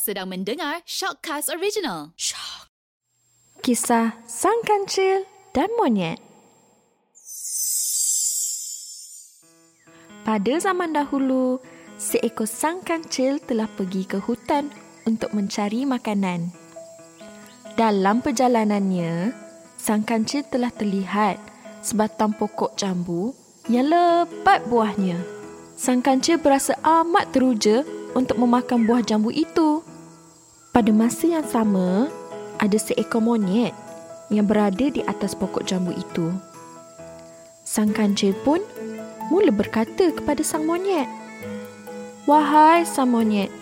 Sedang mendengar Shockcast Original. Shock. Kisah Sang Kancil dan Monyet Pada zaman dahulu, seekor sang kancil telah pergi ke hutan untuk mencari makanan. Dalam perjalanannya, sang kancil telah terlihat sebatang pokok jambu yang lebat buahnya. Sang kancil berasa amat teruja untuk memakan buah jambu itu. Pada masa yang sama, ada seekor monyet yang berada di atas pokok jambu itu. Sang kancil pun mula berkata kepada sang monyet, Wahai sang monyet,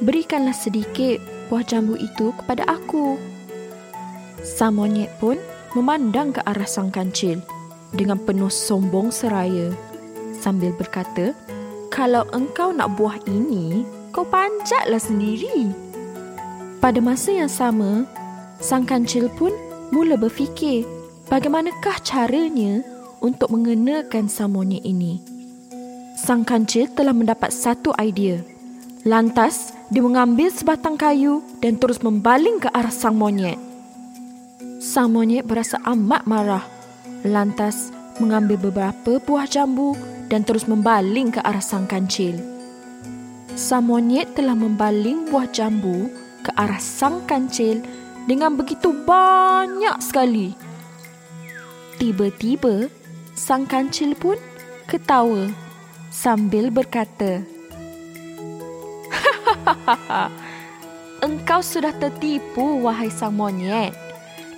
berikanlah sedikit buah jambu itu kepada aku. Sang monyet pun memandang ke arah sang kancil dengan penuh sombong seraya sambil berkata, kalau engkau nak buah ini, kau panjatlah sendiri. Pada masa yang sama, sang kancil pun mula berfikir bagaimanakah caranya untuk mengenakan sang monyet ini. Sang kancil telah mendapat satu idea. Lantas, dia mengambil sebatang kayu dan terus membaling ke arah sang monyet. Sang monyet berasa amat marah. Lantas, mengambil beberapa buah jambu dan terus membaling ke arah sang kancil. Sang monyet telah membaling buah jambu ke arah sang kancil dengan begitu banyak sekali. Tiba-tiba, sang kancil pun ketawa sambil berkata, Engkau sudah tertipu, wahai sang monyet.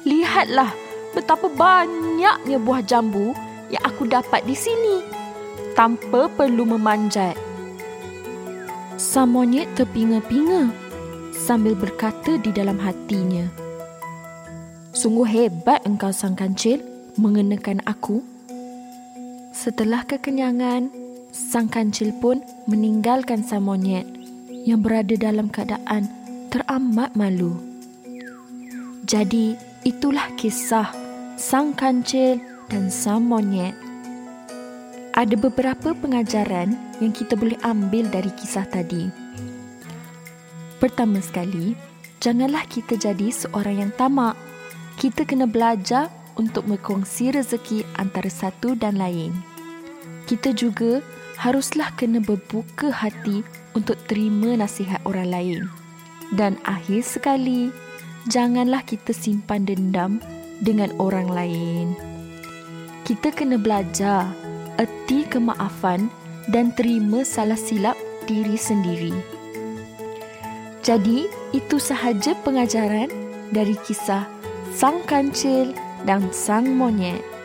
Lihatlah betapa banyaknya buah jambu yang aku dapat di sini tanpa perlu memanjat. Sang monyet terpinga-pinga sambil berkata di dalam hatinya. Sungguh hebat engkau sang kancil mengenakan aku. Setelah kekenyangan, sang kancil pun meninggalkan sang monyet yang berada dalam keadaan teramat malu. Jadi, itulah kisah sang kancil dan sang monyet ada beberapa pengajaran yang kita boleh ambil dari kisah tadi. Pertama sekali, janganlah kita jadi seorang yang tamak. Kita kena belajar untuk berkongsi rezeki antara satu dan lain. Kita juga haruslah kena berbuka hati untuk terima nasihat orang lain. Dan akhir sekali, janganlah kita simpan dendam dengan orang lain. Kita kena belajar erti kemaafan dan terima salah silap diri sendiri. Jadi, itu sahaja pengajaran dari kisah Sang Kancil dan Sang Monyet.